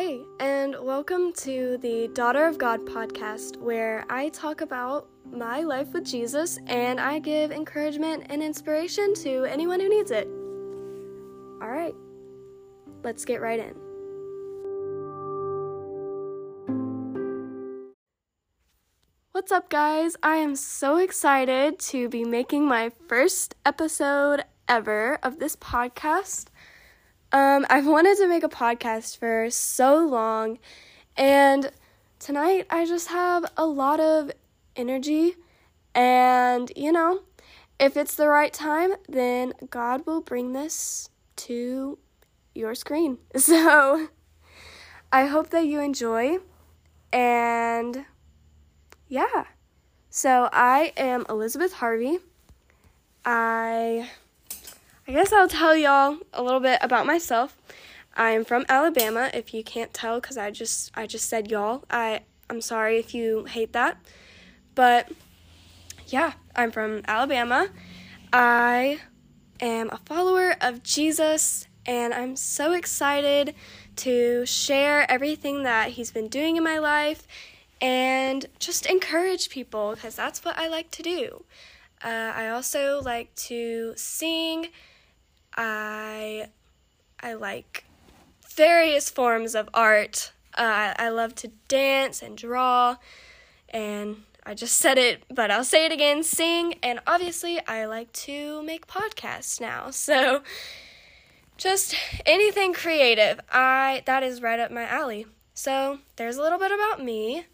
Hey, and welcome to the Daughter of God podcast, where I talk about my life with Jesus and I give encouragement and inspiration to anyone who needs it. All right, let's get right in. What's up, guys? I am so excited to be making my first episode ever of this podcast. Um, I've wanted to make a podcast for so long, and tonight I just have a lot of energy, and you know, if it's the right time, then God will bring this to your screen. So, I hope that you enjoy, and yeah. So, I am Elizabeth Harvey. I I guess I'll tell y'all a little bit about myself. I am from Alabama. If you can't tell, because I just I just said y'all. I I'm sorry if you hate that, but yeah, I'm from Alabama. I am a follower of Jesus, and I'm so excited to share everything that he's been doing in my life and just encourage people because that's what I like to do. Uh, I also like to sing I I like various forms of art. Uh, I love to dance and draw, and I just said it, but I'll say it again sing, and obviously, I like to make podcasts now. So, just anything creative, I that is right up my alley. So, there's a little bit about me.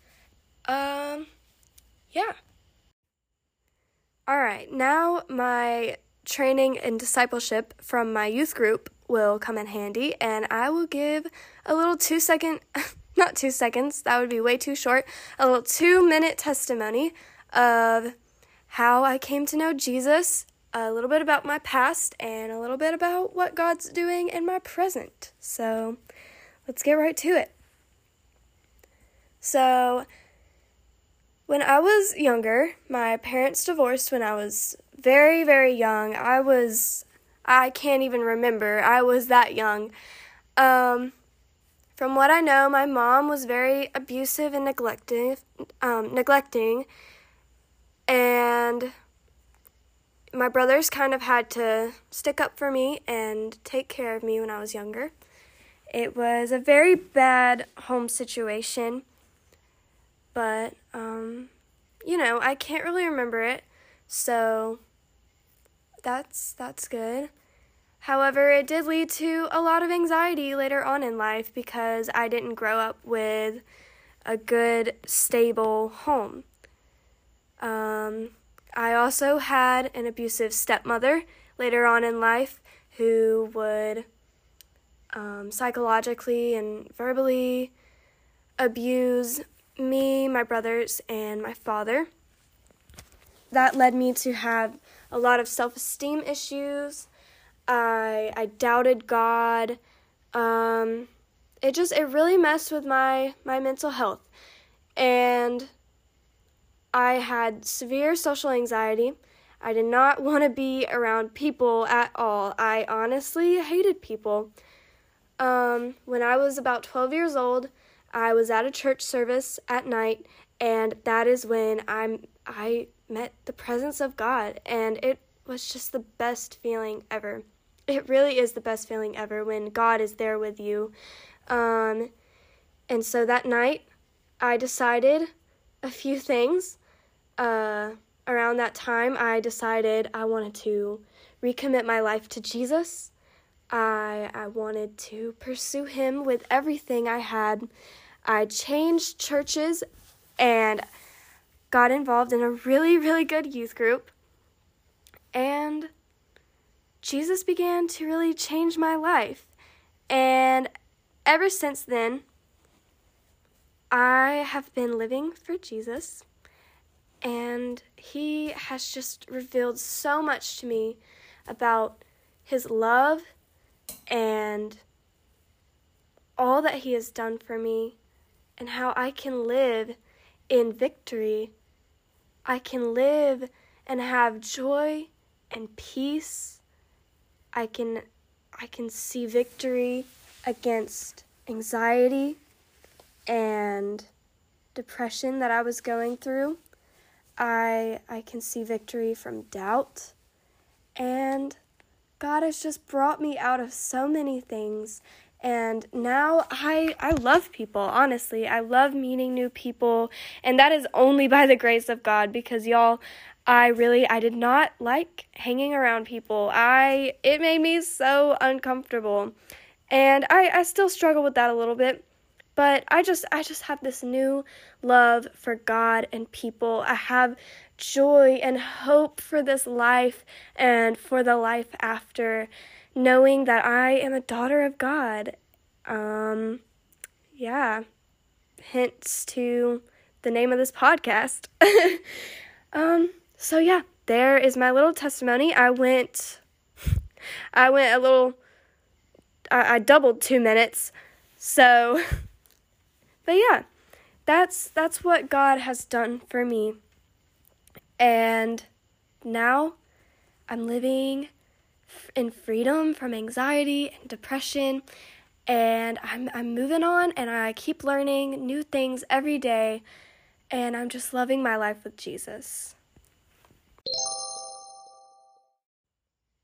Um, yeah. All right, now my training and discipleship from my youth group will come in handy, and I will give a little two second, not two seconds, that would be way too short, a little two minute testimony of how I came to know Jesus, a little bit about my past, and a little bit about what God's doing in my present. So let's get right to it. So, when I was younger, my parents divorced when I was very, very young. I was, I can't even remember. I was that young. Um, from what I know, my mom was very abusive and neglecting, um, neglecting, and my brothers kind of had to stick up for me and take care of me when I was younger. It was a very bad home situation, but um, you know, I can't really remember it, so that's that's good. However, it did lead to a lot of anxiety later on in life because I didn't grow up with a good, stable home. Um, I also had an abusive stepmother later on in life who would um, psychologically and verbally abuse me, my brothers, and my father. That led me to have a lot of self esteem issues. I I doubted God. Um, it just it really messed with my my mental health, and I had severe social anxiety. I did not want to be around people at all. I honestly hated people. Um, when I was about 12 years old, I was at a church service at night, and that is when I'm I met the presence of God, and it was just the best feeling ever. It really is the best feeling ever when God is there with you. Um, and so that night, I decided a few things. Uh, around that time, I decided I wanted to recommit my life to Jesus. I I wanted to pursue him with everything I had. I changed churches and got involved in a really, really good youth group. And Jesus began to really change my life. And ever since then, I have been living for Jesus. And he has just revealed so much to me about his love and all that he has done for me and how I can live in victory I can live and have joy and peace. I can I can see victory against anxiety and depression that I was going through. I I can see victory from doubt and God has just brought me out of so many things and now I I love people honestly. I love meeting new people and that is only by the grace of God because y'all I really I did not like hanging around people. I it made me so uncomfortable. And I I still struggle with that a little bit. But I just I just have this new love for God and people. I have joy and hope for this life and for the life after knowing that I am a daughter of God. Um yeah. Hints to the name of this podcast. um so yeah, there is my little testimony. I went I went a little I, I doubled 2 minutes. So but yeah, that's that's what God has done for me. And now I'm living in freedom from anxiety and depression and I'm I'm moving on and I keep learning new things every day and I'm just loving my life with Jesus.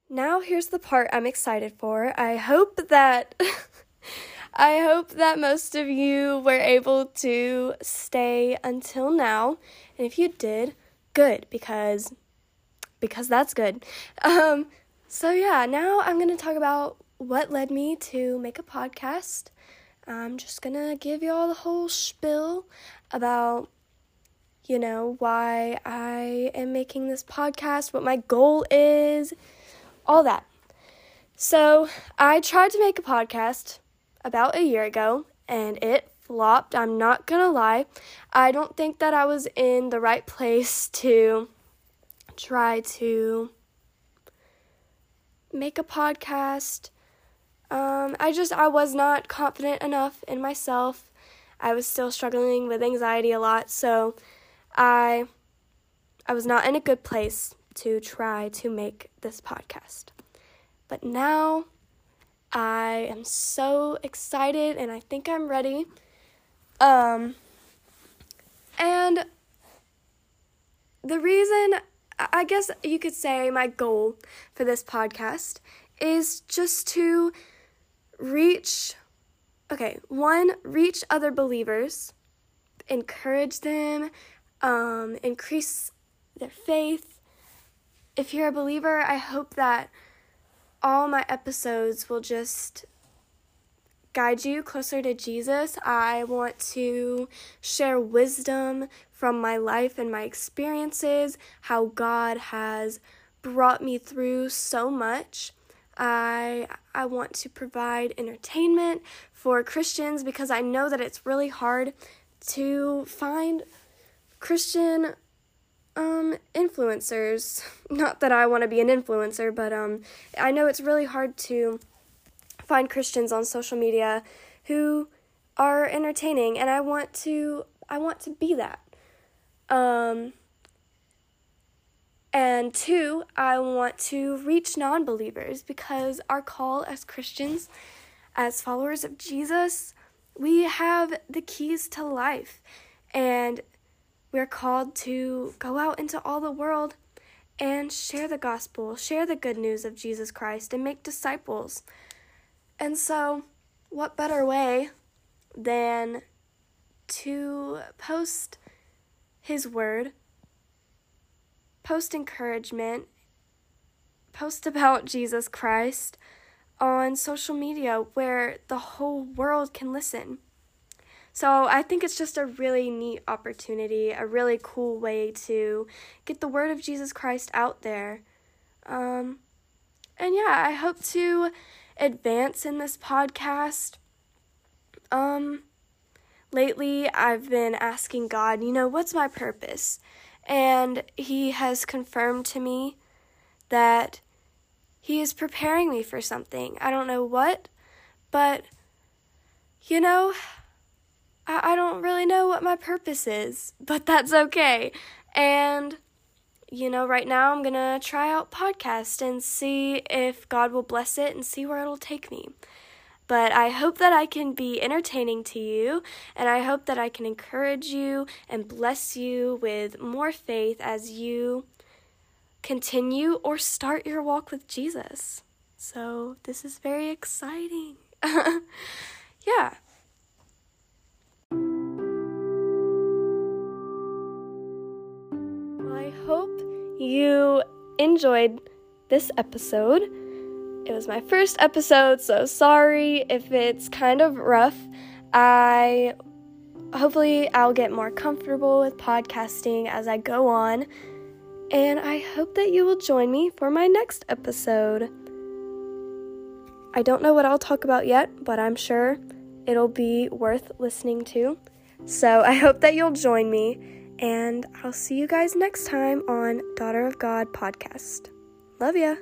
Now here's the part I'm excited for. I hope that I hope that most of you were able to stay until now. And if you did, good because because that's good. Um so yeah, now I'm going to talk about what led me to make a podcast. I'm just going to give you all the whole spiel about you know, why I am making this podcast, what my goal is, all that. So, I tried to make a podcast about a year ago and it flopped. I'm not gonna lie. I don't think that I was in the right place to try to make a podcast. Um, I just, I was not confident enough in myself. I was still struggling with anxiety a lot, so I I was not in a good place to try to make this podcast. But now I am so excited and I think I'm ready. Um, and the reason, I guess you could say, my goal for this podcast is just to reach, okay, one, reach other believers, encourage them, um, increase their faith. If you're a believer, I hope that all my episodes will just guide you closer to Jesus. I want to share wisdom from my life and my experiences, how God has brought me through so much. I I want to provide entertainment for Christians because I know that it's really hard to find Christian um influencers. Not that I want to be an influencer, but um I know it's really hard to find Christians on social media who are entertaining and I want to I want to be that. Um and two, I want to reach non believers because our call as Christians, as followers of Jesus, we have the keys to life. And we're called to go out into all the world and share the gospel, share the good news of Jesus Christ, and make disciples. And so, what better way than to post His word, post encouragement, post about Jesus Christ on social media where the whole world can listen? So I think it's just a really neat opportunity, a really cool way to get the word of Jesus Christ out there. Um, and yeah, I hope to advance in this podcast. Um, lately, I've been asking God, you know, what's my purpose? And He has confirmed to me that He is preparing me for something. I don't know what, but you know, I, I don't really know what my purpose is, but that's okay. And, you know, right now I'm gonna try out podcast and see if God will bless it and see where it'll take me. but I hope that I can be entertaining to you, and I hope that I can encourage you and bless you with more faith as you continue or start your walk with Jesus. So, this is very exciting. yeah. You enjoyed this episode. It was my first episode, so sorry if it's kind of rough. I hopefully I'll get more comfortable with podcasting as I go on, and I hope that you will join me for my next episode. I don't know what I'll talk about yet, but I'm sure it'll be worth listening to. So I hope that you'll join me, and I'll see you guys next time on Daughter of God podcast. Love ya.